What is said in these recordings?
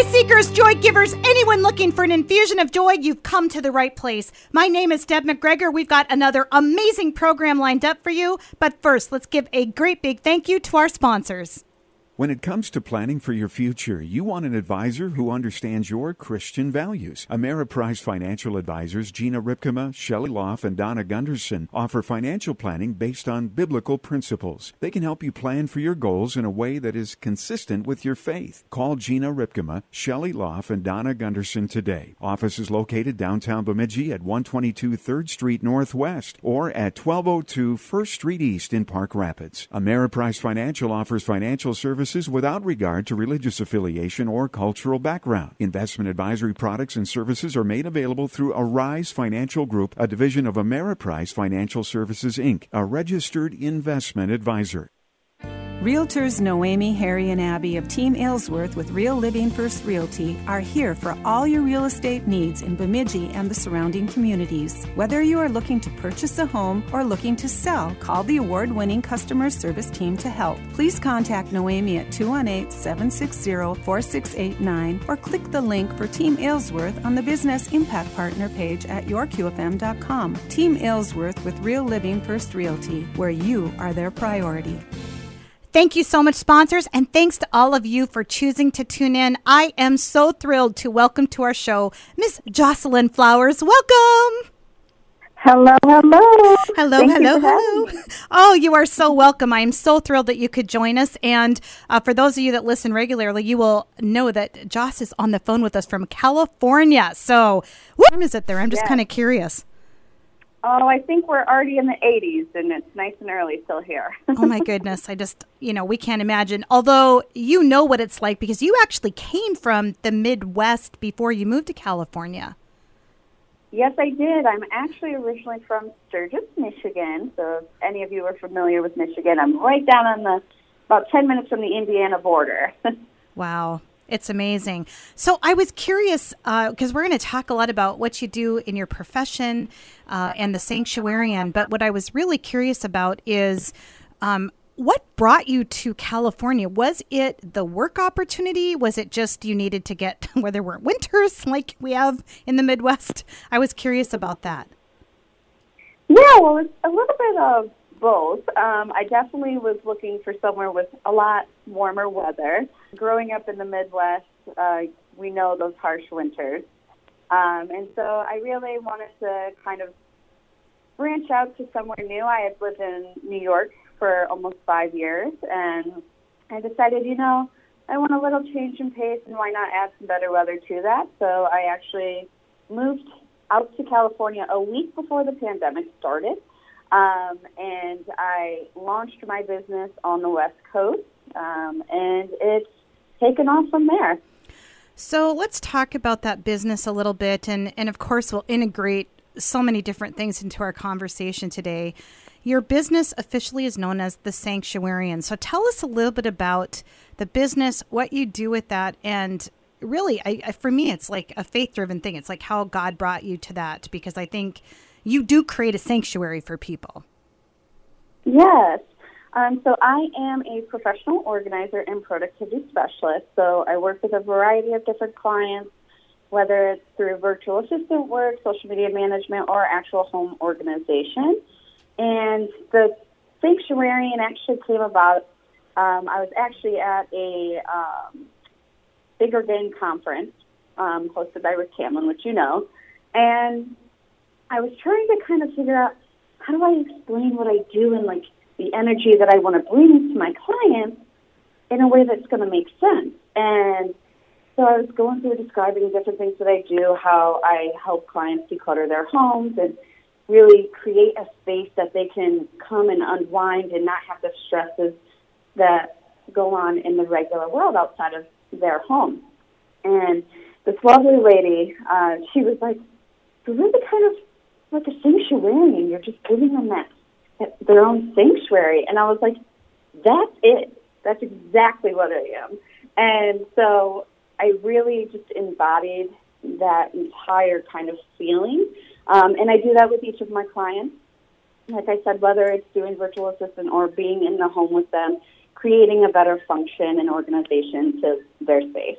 Joy seekers, joy givers, anyone looking for an infusion of joy, you've come to the right place. My name is Deb McGregor. We've got another amazing program lined up for you. But first, let's give a great big thank you to our sponsors. When it comes to planning for your future, you want an advisor who understands your Christian values. Ameriprise Financial Advisors Gina Ripkema, Shelley Loff, and Donna Gunderson offer financial planning based on biblical principles. They can help you plan for your goals in a way that is consistent with your faith. Call Gina Ripkema, Shelley Loff, and Donna Gunderson today. Office is located downtown Bemidji at 122 3rd Street Northwest or at 1202 1st Street East in Park Rapids. Ameriprise Financial offers financial services services without regard to religious affiliation or cultural background. Investment advisory products and services are made available through Arise Financial Group, a division of Ameriprise Financial Services Inc., a registered investment advisor. Realtors Noemi, Harry, and Abby of Team Aylesworth with Real Living First Realty are here for all your real estate needs in Bemidji and the surrounding communities. Whether you are looking to purchase a home or looking to sell, call the award winning customer service team to help. Please contact Noemi at 218 760 4689 or click the link for Team Aylesworth on the Business Impact Partner page at yourqfm.com. Team Aylesworth with Real Living First Realty, where you are their priority. Thank you so much, sponsors, and thanks to all of you for choosing to tune in. I am so thrilled to welcome to our show Miss Jocelyn Flowers. Welcome. Hello, hello. Hello, Thank hello, hello. Oh, you are so welcome. I am so thrilled that you could join us. And uh, for those of you that listen regularly, you will know that Joss is on the phone with us from California. So, what time is it there? I'm just Yes. kind of curious. Oh, I think we're already in the 80s, and it's nice and early still here. Oh my goodness. I just, you know, we can't imagine. Although you know what it's like because you actually came from the Midwest before you moved to California. yes, I did. I'm actually originally from Sturgis, Michigan. So if any of you are familiar with Michigan, I'm right down on the about 10 minutes from the Indiana border. Wow. It's amazing. So I was curious because we're going to talk a lot about what you do in your profession uh, and the sanctuarian. But what I was really curious about is um, what brought you to California? Was it the work opportunity? Was it just you needed to get where there weren't winters like we have in the Midwest? I was curious about that. Yeah, well, it's a little bit of both. Um, I definitely was looking for somewhere with a lot warmer weather. Growing up in the Midwest, uh, we know those harsh winters. Um, and so I really wanted to kind of branch out to somewhere new. I had lived in New York for almost five years, and I decided, you know, I want a little change in pace, and why not add some better weather to that? So I actually moved out to California a week before the pandemic started, um, and I launched my business on the West Coast, um, and it's taken off from there. So let's talk about that business a little bit. And, and of course, we'll integrate so many different things into our conversation today. Your business officially is known as the Sanctuarian. So tell us a little bit about the business, what you do with that, and really, I, I, for me, it's like a faith driven thing. It's like how God brought you to that because I think you do create a sanctuary for people. Yes. Um, so I am a professional organizer and productivity specialist. So I work with a variety of different clients, whether it's through virtual assistant work, social media management, or actual home organization. And the Sanctuarian actually came about. Um, I was actually at a um, Bigger Game conference um, hosted by Rick Tamlyn, which you know, and I was trying to kind of figure out how do I explain what I do and like the energy that I want to bring to my clients in a way that's going to make sense. And so I was going through describing different things that I do, how I help clients declutter their homes and really create a space that they can come and unwind and not have the stresses that go on in the regular world outside of their home. And this lovely lady, uh, she was like, "You're really kind of like a sanctuary, and you're just giving them that, that their own sanctuary." And I was like, "That's it. That's exactly what I am." And so I really just embodied that entire kind of feeling. Um, and I do that with each of my clients. Like I said, whether it's doing virtual assistant or being in the home with them, creating a better function and organization to their space.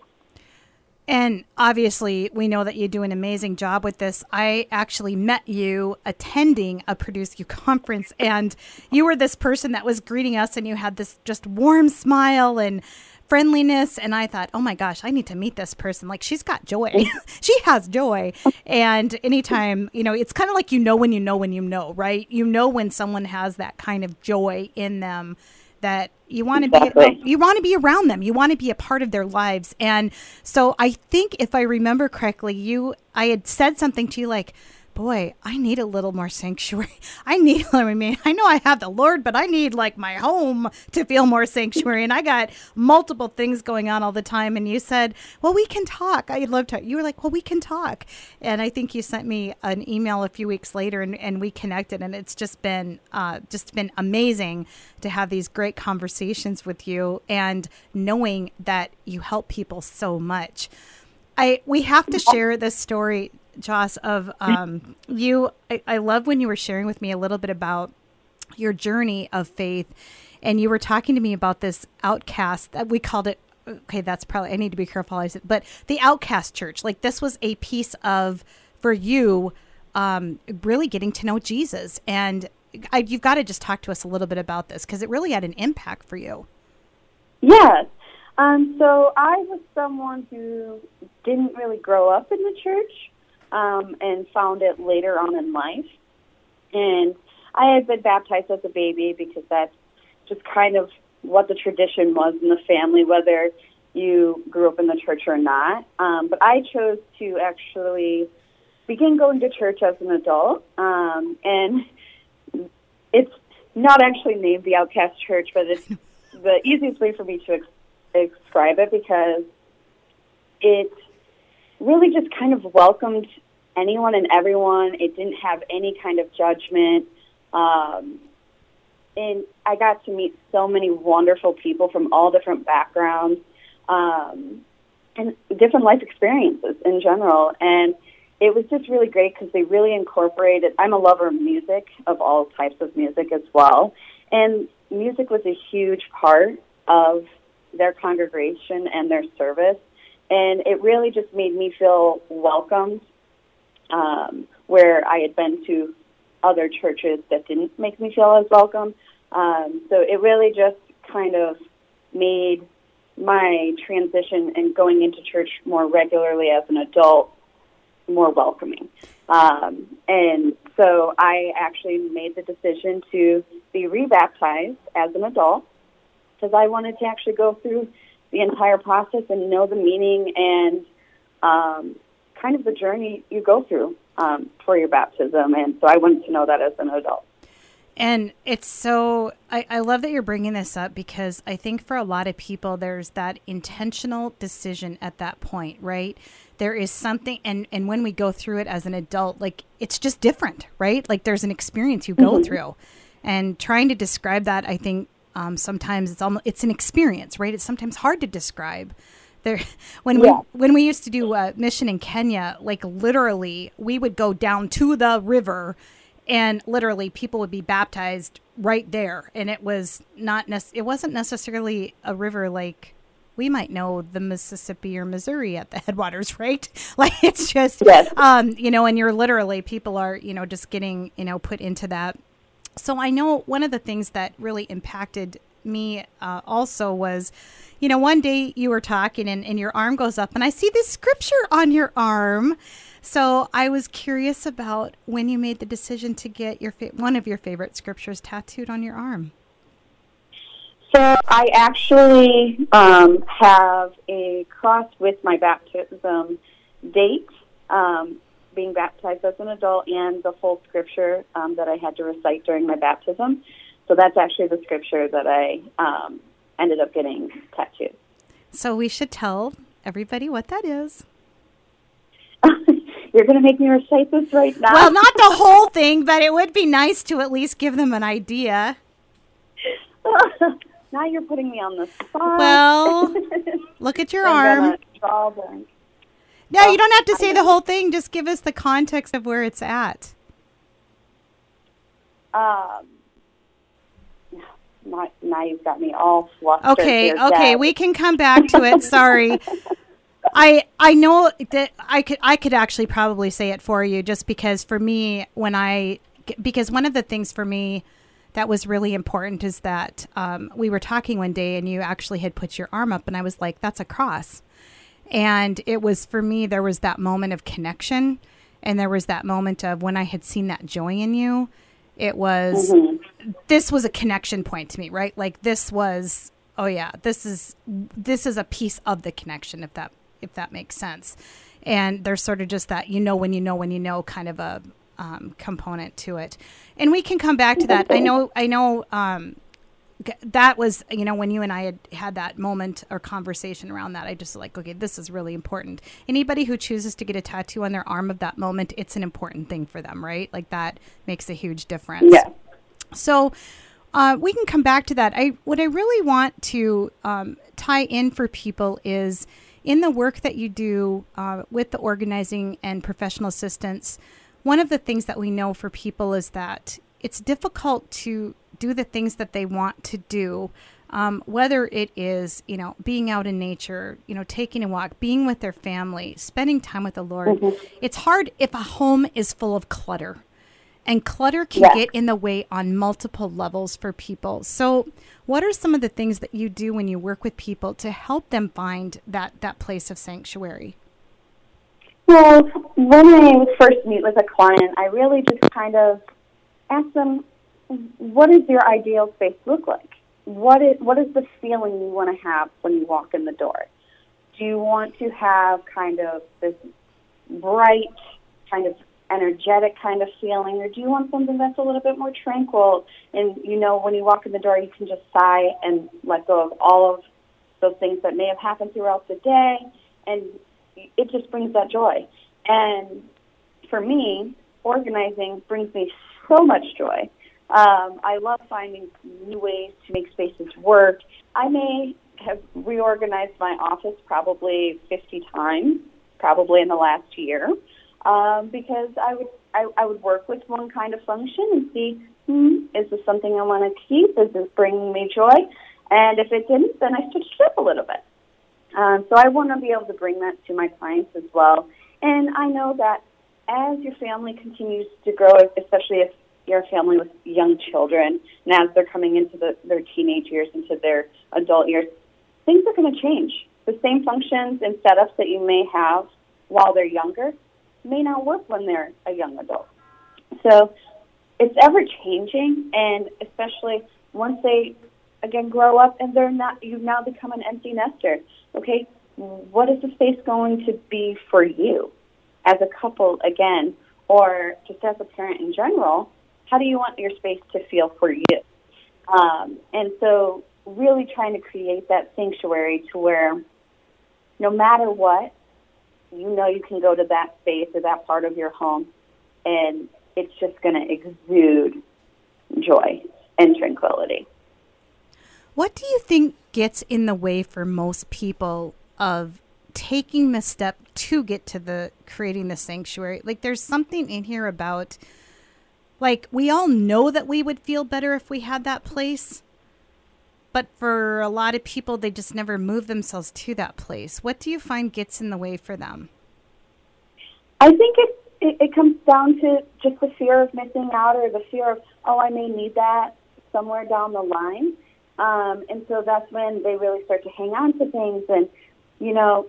And obviously, we know that you do an amazing job with this. I actually met you attending a Produce You conference, and you were this person that was greeting us, and you had this just warm smile and friendliness. And I thought, oh my gosh, I need to meet this person. Like, she's got joy. she has joy. And anytime, you know, it's kind of like you know when you know when you know, right? You know when someone has that kind of joy in them that you want to exactly. be you want to be around them you want to be a part of their lives and so i think if i remember correctly you i had said something to you like boy, I need a little more sanctuary. I need, I mean, I know I have the Lord, but I need like my home to feel more sanctuary. And I got multiple things going on all the time. And you said, well, we can talk. I'd love to. You were like, well, we can talk. And I think you sent me an email a few weeks later and, and we connected. And it's just been, uh, just been amazing to have these great conversations with you and knowing that you help people so much. I, we have to share this story Joss, of um, you. I, I love when you were sharing with me a little bit about your journey of faith, and you were talking to me about this outcast that we called it. Okay, that's probably I need to be careful. I said, but the outcast church, like this was a piece of for you, um, really getting to know Jesus, and I, you've got to just talk to us a little bit about this because it really had an impact for you. Yes. Um, so I was someone who didn't really grow up in the church um, and found it later on in life. And I had been baptized as a baby because that's just kind of what the tradition was in the family, whether you grew up in the church or not. Um, but I chose to actually begin going to church as an adult. Um, and it's not actually named the Outcast Church, but it's the easiest way for me to ex- describe it because it really just kind of welcomed anyone and everyone. It didn't have any kind of judgment. Um, and I got to meet so many wonderful people from all different backgrounds um, and different life experiences in general. And it was just really great because they really incorporated. I'm a lover of music, of all types of music as well. And music was a huge part of their congregation and their service and it really just made me feel welcomed. Um, where I had been to other churches that didn't make me feel as welcome. Um, so it really just kind of made my transition and going into church more regularly as an adult more welcoming. Um, and so I actually made the decision to be rebaptized as an adult because I wanted to actually go through the entire process and know the meaning and um, kind of the journey you go through um, for your baptism. And so I wanted to know that as an adult. And it's so, I, I love that you're bringing this up because I think for a lot of people, there's that intentional decision at that point, right? There is something, and, and when we go through it as an adult, like it's just different, right? Like there's an experience you go mm-hmm. through. And trying to describe that, I think um, sometimes it's almost it's an experience, right? It's sometimes hard to describe. There, when yeah. we when we used to do a mission in Kenya, like literally, we would go down to the river, and literally people would be baptized right there, and it was not nec- it wasn't necessarily a river like we might know the Mississippi or Missouri at the headwaters, right? Like it's just, yes. um, you know, and you're literally people are, you know, just getting, you know, put into that so I know one of the things that really impacted me uh, also was, you know, one day you were talking and, and your arm goes up, and I see this scripture on your arm. So I was curious about when you made the decision to get your fa- one of your favorite scriptures tattooed on your arm. So I actually um, have a cross with my baptism date. Um, being baptized as an adult and the full scripture um, that I had to recite during my baptism. So that's actually the scripture that I um, ended up getting tattooed. So we should tell everybody what that is. You're going to make me recite this right now. Well, not the whole thing, but it would be nice to at least give them an idea. now you're putting me on the spot. Well, look at your arm. No, you don't have to say the whole thing. Just give us the context of where it's at. Um, now you've got me all flustered. Okay, okay, we can come back to it. Sorry. I I know that I could I could actually probably say it for you just because for me when I because one of the things for me that was really important is that um, we were talking one day and you actually had put your arm up and I was like that's a cross and it was for me there was that moment of connection and there was that moment of when I had seen that joy in you it was mm-hmm. this was a connection point to me right like this was oh yeah this is this is a piece of the connection if that if that makes sense. And there's sort of just that you know when you know when you know kind of a um, component to it. And we can come back to that. I know I know um, that was you know when you and I had had that moment or conversation around that I just like okay this is really important. Anybody who chooses to get a tattoo on their arm of that moment it's an important thing for them, right? Like that makes a huge difference. Yeah. So uh, we can come back to that. I what I really want to um, tie in for people is in the work that you do uh, with the organizing and professional assistance, one of the things that we know for people is that it's difficult to do the things that they want to do. Um, whether it is, you know, being out in nature, you know, taking a walk, being with their family, spending time with the Lord. Mm-hmm. It's hard if a home is full of clutter and clutter can yeah. get in the way on multiple levels for people. So, what are some of the things that you do when you work with people to help them find that that place of sanctuary? Well, when I first meet with a client, I really just kind of ask them, "What does your ideal space look like? What is what is the feeling you want to have when you walk in the door? Do you want to have kind of this bright, kind of energetic kind of feeling, or do you want something that's a little bit more tranquil? And you know, when you walk in the door, you can just sigh and let go of all of those things that may have happened throughout the day, and it just brings that joy. And for me, organizing brings me so much joy. Um, I love finding new ways to make spaces work. I may have reorganized my office probably 50 times, probably in the last year um, because I would I, I would work with one kind of function and see, hmm, is this something I want to keep? Is this bringing me joy? And if it didn't, then I switched it up a little bit. Um, so I want to be able to bring that to my clients as well. And I know that as your family continues to grow, especially if you're a family with young children, and as they're coming into the, their teenage years, into their adult years, things are going to change. The same functions and setups that you may have while they're younger may not work when they're a young adult. So it's ever changing, and especially once they again grow up and they're not, you've now become an empty nester. Okay, what is the space going to be for you as a couple again, or just as a parent in general? How do you want your space to feel for you? Um, and so, really trying to create that sanctuary to where no matter what, you know you can go to that space or that part of your home and it's just going to exude joy and tranquility. What do you think gets in the way for most people of taking the step to get to the creating the sanctuary? Like there's something in here about like we all know that we would feel better if we had that place, but for a lot of people, they just never move themselves to that place. What do you find gets in the way for them? I think it, it, it comes down to just the fear of missing out or the fear of, oh, I may need that somewhere down the line. Um, and so that's when they really start to hang on to things. And, you know,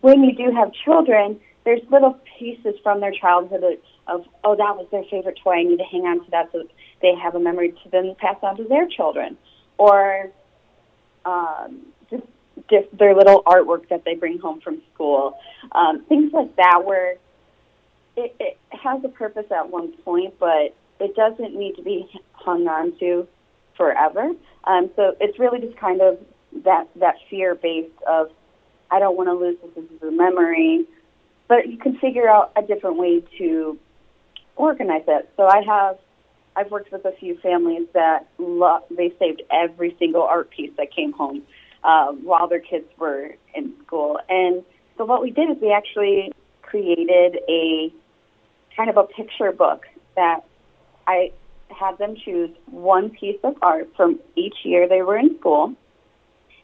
when you do have children, there's little pieces from their childhood of, of, oh, that was their favorite toy. I need to hang on to that so they have a memory to then pass on to their children or um, just, just their little artwork that they bring home from school, um, things like that, where it, it has a purpose at one point, but it doesn't need to be hung on to forever. Um, so it's really just kind of that that fear based of I don't want to lose this. This is a memory, but you can figure out a different way to organize it. So I have I've worked with a few families that lo- they saved every single art piece that came home uh, while their kids were in school. And so what we did is we actually created a kind of a picture book that I had them choose one piece of art from each year they were in school.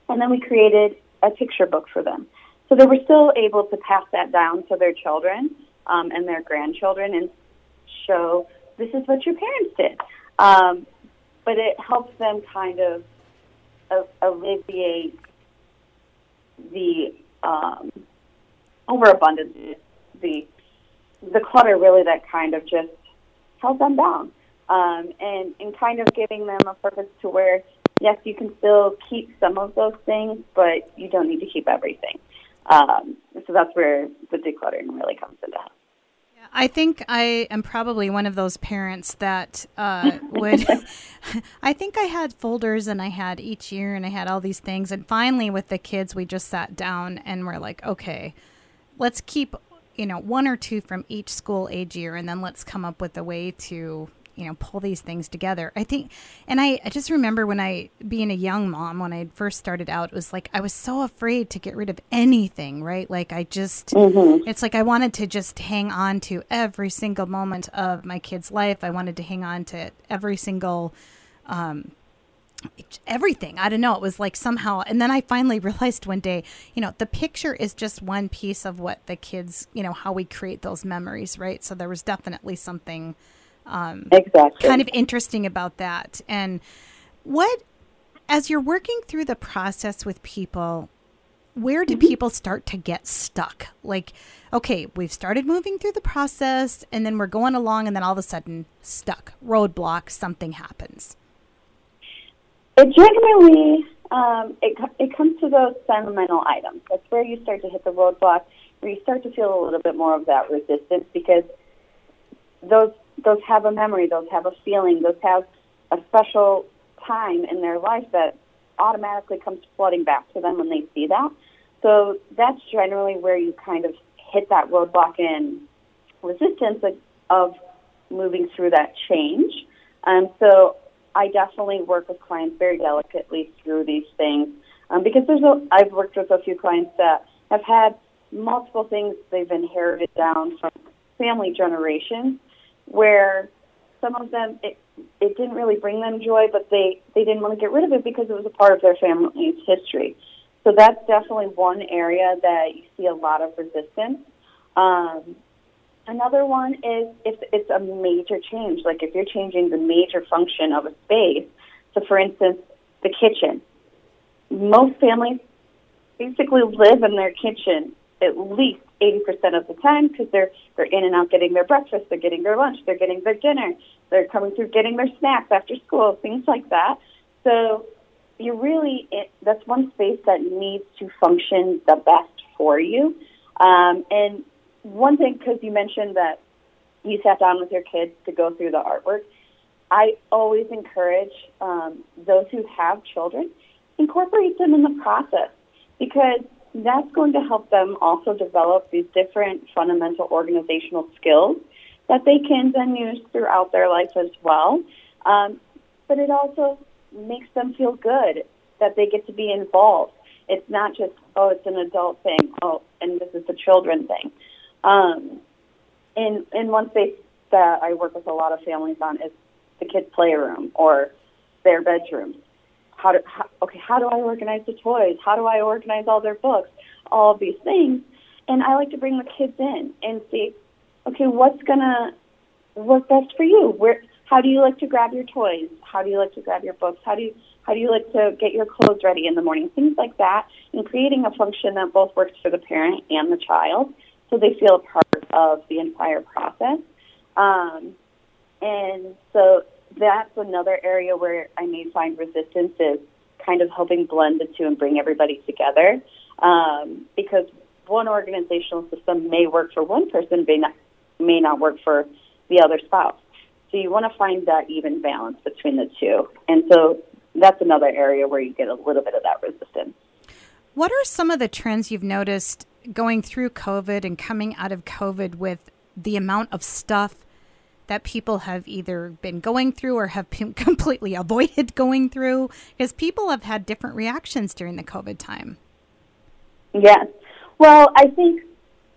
And then we created a picture book for them. So they were still able to pass that down to their children um, and their grandchildren and show this is what your parents did. Um, but it helps them kind of alleviate the um, overabundance, the the clutter really that kind of just held them down, um, and and kind of giving them a purpose to where yes, you can still keep some of those things, but you don't need to keep everything. Um, so that's where the decluttering really comes into help. I think I am probably one of those parents that uh, would. I think I had folders and I had each year and I had all these things. And finally, with the kids, we just sat down and we're like, okay, let's keep, you know, one or two from each school age year and then let's come up with a way to you know pull these things together i think and I, I just remember when i being a young mom when i first started out it was like i was so afraid to get rid of anything right like i just mm-hmm. it's like i wanted to just hang on to every single moment of my kid's life i wanted to hang on to every single um, everything. I don't know. It was like somehow, and then I finally realized one day, you know, the picture is just one piece of what the kids, you know, how we create those memories, right? So there was definitely something um, exactly. kind of interesting about that. And what, as you're working through the process with people, where do mm-hmm. people start to get stuck? Like, okay, we've started moving through the process and then we're going along and then all of a sudden stuck, roadblock, something happens. It generally, um, it, it comes to those sentimental items. That's where you start to hit the roadblock, where you start to feel a little bit more of that resistance because those those have a memory, those have a feeling, those have a special time in their life that automatically comes flooding back to them when they see that. So that's generally where you kind of hit that roadblock in resistance of, moving through that change. And um, so I definitely work with clients very delicately through these things um, because there's a, I've worked with a few clients that have had multiple things they've inherited down from family generations where some of them it it didn't really bring them joy, but they they didn't want to get rid of it because it was a part of their family's history. So that's definitely one area that you see a lot of resistance. Um, another one is if it's a major change, like if you're changing the major function of a space. So, for instance, the kitchen. Most families basically live in their kitchen at least 80% of the time because they're they're in and out getting their breakfast, they're getting their lunch, they're getting their dinner, they're coming through getting their snacks after school, things like that. So you really it, that's one space that needs to function the best for you. Um, and one thing, because you mentioned that you sat down with your kids to go through the artwork, I always encourage um, those who have children incorporate them in the process because that's going to help them also develop these different fundamental organizational skills that they can then use throughout their life as well. Um, but it also makes them feel good that they get to be involved. It's not just, oh, it's an adult thing, oh, and this is the children thing. Um, in, in one space that I work with a lot of families on is the kids' playroom or their bedrooms how do how, okay how do I organize the toys? How do I organize all their books? All of these things, and I like to bring the kids in and see, okay, what's gonna work best for you? Where how do you like to grab your toys? How do you like to grab your books? How do you how do you like to get your clothes ready in the morning? Things like that, and creating a function that both works for the parent and the child, so they feel a part of the entire process. Um, and so that's another area where I may find resistance is kind of helping blend the two and bring everybody together. Um, because one organizational system may work for one person, may not, may not work for the other spouse. So you want to find that even balance between the two. And so that's another area where you get a little bit of that resistance. What are some of the trends you've noticed going through COVID and coming out of COVID with the amount of stuff that people have either been going through or have completely avoided going through? Because people have had different reactions during the COVID time. Yes. Well, I think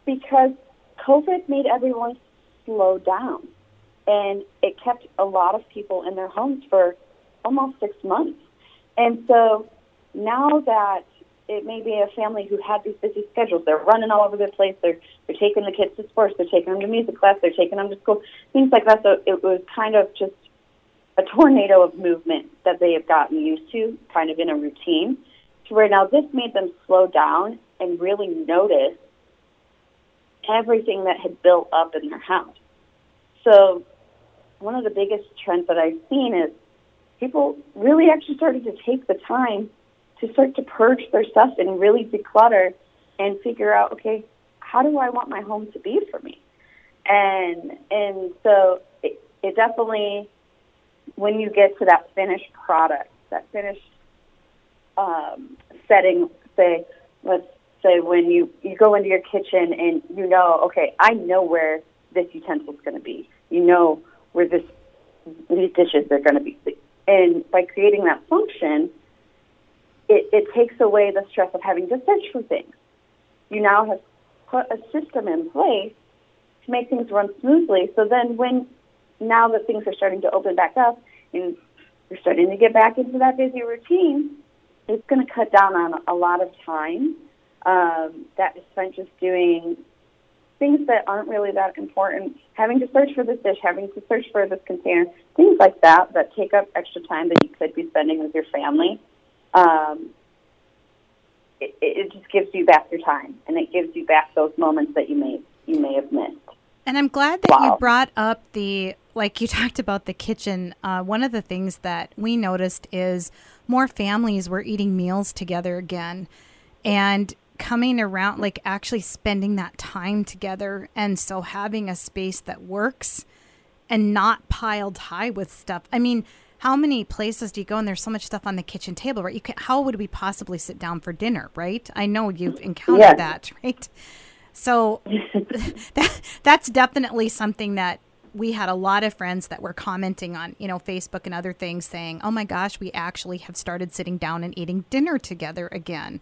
because COVID made everyone slow down and it kept a lot of people in their homes for almost six months. And so now that it may be a family who had these busy schedules. They're running all over the place. They're they're taking the kids to sports. They're taking them to music class. They're taking them to school. Things like that. So it was kind of just a tornado of movement that they have gotten used to, kind of in a routine. To where now this made them slow down and really notice everything that had built up in their house. So one of the biggest trends that I've seen is people really actually started to take the time to start to purge their stuff and really declutter and figure out, okay, how do I want my home to be for me? And and so it, it definitely, when you get to that finished product, that finished um, setting, say, let's say when you you go into your kitchen and you know, okay, I know where this utensil is going to be. You know where this these dishes are going to be. And by creating that function, it, it takes away the stress of having to search for things. You now have put a system in place to make things run smoothly. So then, when now that things are starting to open back up and you're starting to get back into that busy routine, it's going to cut down on a lot of time um, that is spent just doing things that aren't really that important. Having to search for this dish, having to search for this container, things like that that take up extra time that you could be spending with your family um, it, it just gives you back your time and it gives you back those moments that you may you may have missed. And I'm glad that wow. you brought up the like you talked about the kitchen. Uh, one of the things that we noticed is more families were eating meals together again, and coming around like actually spending that time together, and so having a space that works and not piled high with stuff. I mean, how many places do you go and there's so much stuff on the kitchen table, right? You can, how would we possibly sit down for dinner, right? I know you've encountered yes. that, right? So that, that's definitely something that we had a lot of friends that were commenting on, you know, Facebook and other things saying, "Oh my gosh, we actually have started sitting down and eating dinner together again."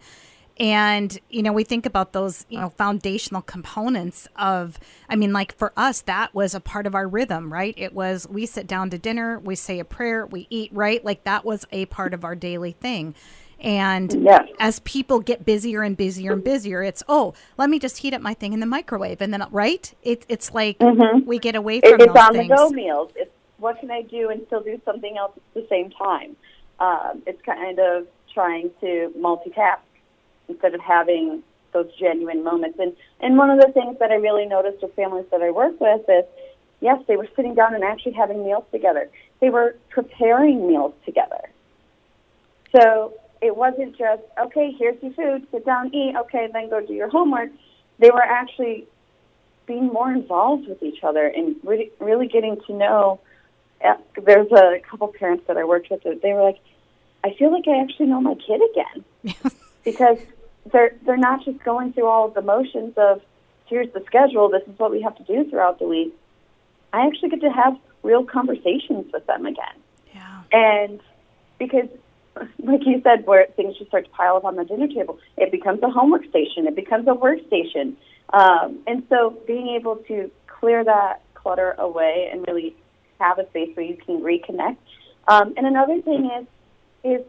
And, you know, we think about those, you know, foundational components of, I mean, like for us, that was a part of our rhythm, right? It was we sit down to dinner, we say a prayer, we eat, right? Like that was a part of our daily thing. And yes. as people get busier and busier and busier, it's, oh, let me just heat up my thing in the microwave. And then, right? It, it's like mm-hmm. we get away from it, It's on the go meals. It's what can I do and still do something else at the same time? Um, it's kind of trying to multitask instead of having those genuine moments. And and one of the things that I really noticed with families that I work with is yes, they were sitting down and actually having meals together. They were preparing meals together. So it wasn't just, okay, here's your food, sit down, eat, okay, then go do your homework. They were actually being more involved with each other and really, really getting to know. Uh, there's a couple parents that I worked with that they were like, I feel like I actually know my kid again. because they're they're not just going through all of the motions of here's the schedule, this is what we have to do throughout the week. I actually get to have real conversations with them again. Yeah. And because like you said, where things just start to pile up on the dinner table, it becomes a homework station, it becomes a workstation. Um, and so being able to clear that clutter away and really have a space where you can reconnect. Um, and another thing is is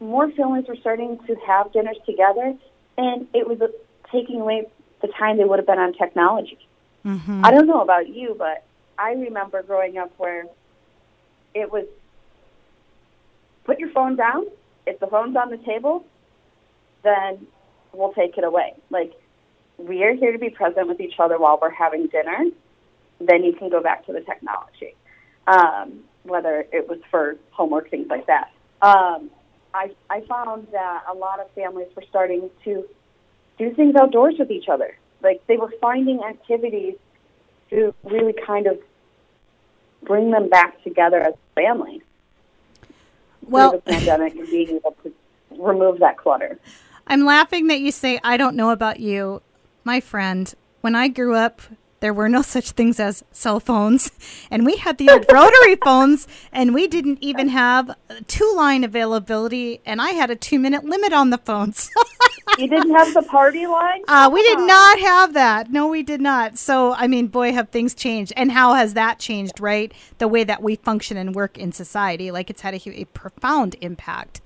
more families were starting to have dinners together, and it was taking away the time they would have been on technology. Mm-hmm. I don't know about you, but I remember growing up where it was put your phone down. If the phone's on the table, then we'll take it away. Like, we are here to be present with each other while we're having dinner. Then you can go back to the technology, um, whether it was for homework, things like that. Um, I, I found that a lot of families were starting to do things outdoors with each other. Like they were finding activities to really kind of bring them back together as a family. Well, the pandemic and being able to remove that clutter. I'm laughing that you say I don't know about you, my friend. When I grew up, there were no such things as cell phones. And we had the old rotary phones, and we didn't even have two line availability. And I had a two minute limit on the phones. you didn't have the party line? Uh, we did not have that. No, we did not. So, I mean, boy, have things changed. And how has that changed, right? The way that we function and work in society. Like it's had a, a profound impact.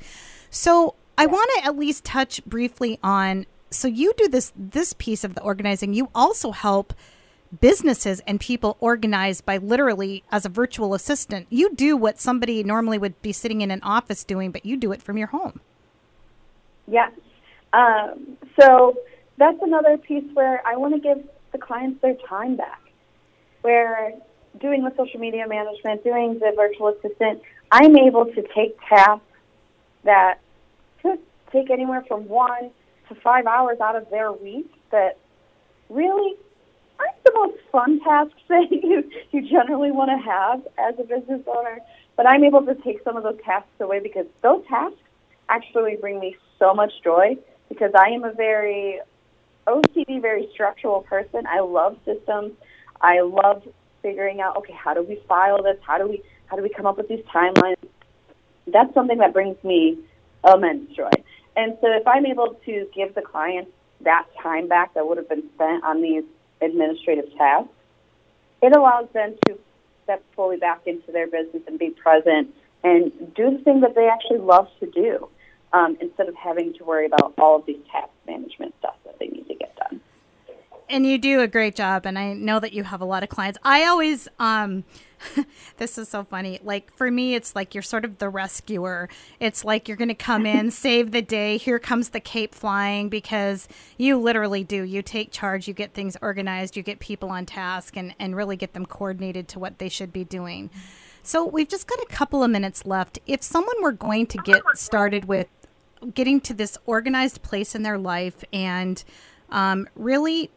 So, I want to at least touch briefly on so you do this this piece of the organizing. You also help businesses and people organize by literally as a virtual assistant. You do what somebody normally would be sitting in an office doing, but you do it from your home. Yes. Um, so that's another piece where I want to give the clients their time back. Where doing the social media management, doing the virtual assistant, I'm able to take tasks that could take anywhere from one to five hours out of their week that really aren't the most fun tasks that you, you generally want to have as a business owner. But I'm able to take some of those tasks away because those tasks actually bring me so much joy because I am a very OCD, very structural person. I love systems. I love figuring out, okay, how do we file this? How do we how do we come up with these timelines? That's something that brings me immense joy. And so if I'm able to give the client that time back that would have been spent on these administrative tasks, it allows them to step fully back into their business and be present and do the thing that they actually love to do um, instead of having to worry about all of these task management stuff that they need to get done. And you do a great job, and I know that you have a lot of clients. I always, um, this is so funny. Like for me, it's like you're sort of the rescuer. It's like you're going to come in, save the day. Here comes the cape flying because you literally do. You take charge, you get things organized, you get people on task, and, and really get them coordinated to what they should be doing. So we've just got a couple of minutes left. If someone were going to get started with getting to this organized place in their life and um, really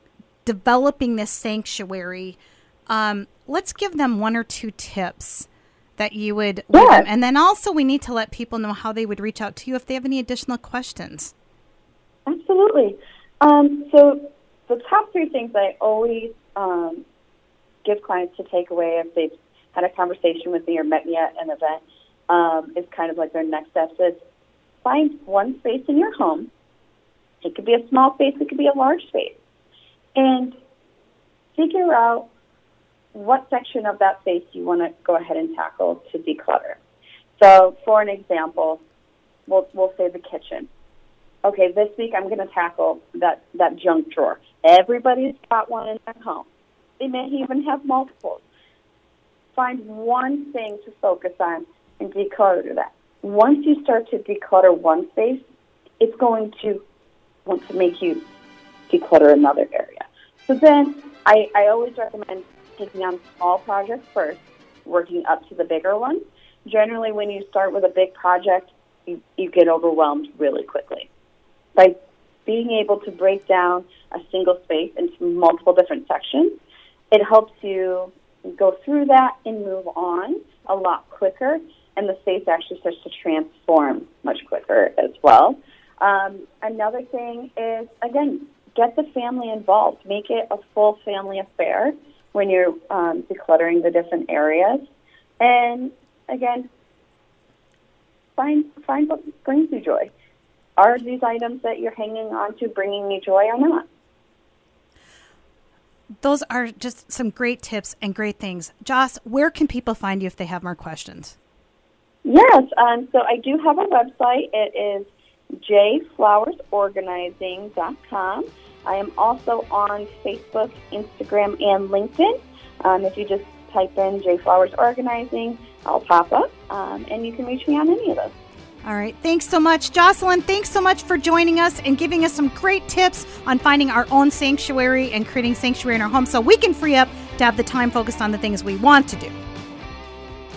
developing this sanctuary, um, let's give them one or two tips that you would yeah. and then also we need to let people know how they would reach out to you if they have any additional questions absolutely um, so the top three things i always um, give clients to take away if they've had a conversation with me or met me at an event um, is kind of like their next steps is find one space in your home. It could be a small space, it could be a large space. And figure out what section of that space you want to go ahead and tackle to declutter. So, for an example, we'll, we'll say the kitchen. Okay, this week I'm going to tackle that, that junk drawer. Everybody's got one in their home. They may even have multiples. Find one thing to focus on and declutter that once you start to declutter one space, it's going to want to make you declutter another area. So then I, I always recommend taking on small projects first, working up to the bigger ones. Generally, when you start with a big project, you, you get overwhelmed really quickly. By being able to break down a single space into multiple different sections, it helps you go through that and move on a lot quicker and the space actually starts to transform much quicker as well. Um, another thing is, again, get the family involved. Make it a full family affair when you're um, decluttering the different areas. And again, find find what brings you joy. Are these items that you're hanging on to bringing you joy or not? Those are just some great tips and great things. Joss, where can people find you if they have more questions? Yes, um, so I do have a website. It is jflowersorganizing.com. I am also on Facebook, Instagram, and LinkedIn. Um, if you just type in J Flowers Organizing, I'll pop up, um, and you can reach me on any of those. All right. Thanks so much, Jocelyn. Thanks so much for joining us and giving us some great tips on finding our own sanctuary and creating sanctuary in our home so we can free up to have the time focused on the things we want to do.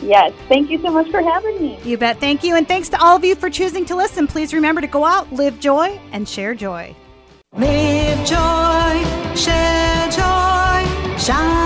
Yes. Thank you so much for having me. You bet. Thank you. And thanks to all of you for choosing to listen. Please remember to go out, live joy, and share joy. Live joy, share joy, shine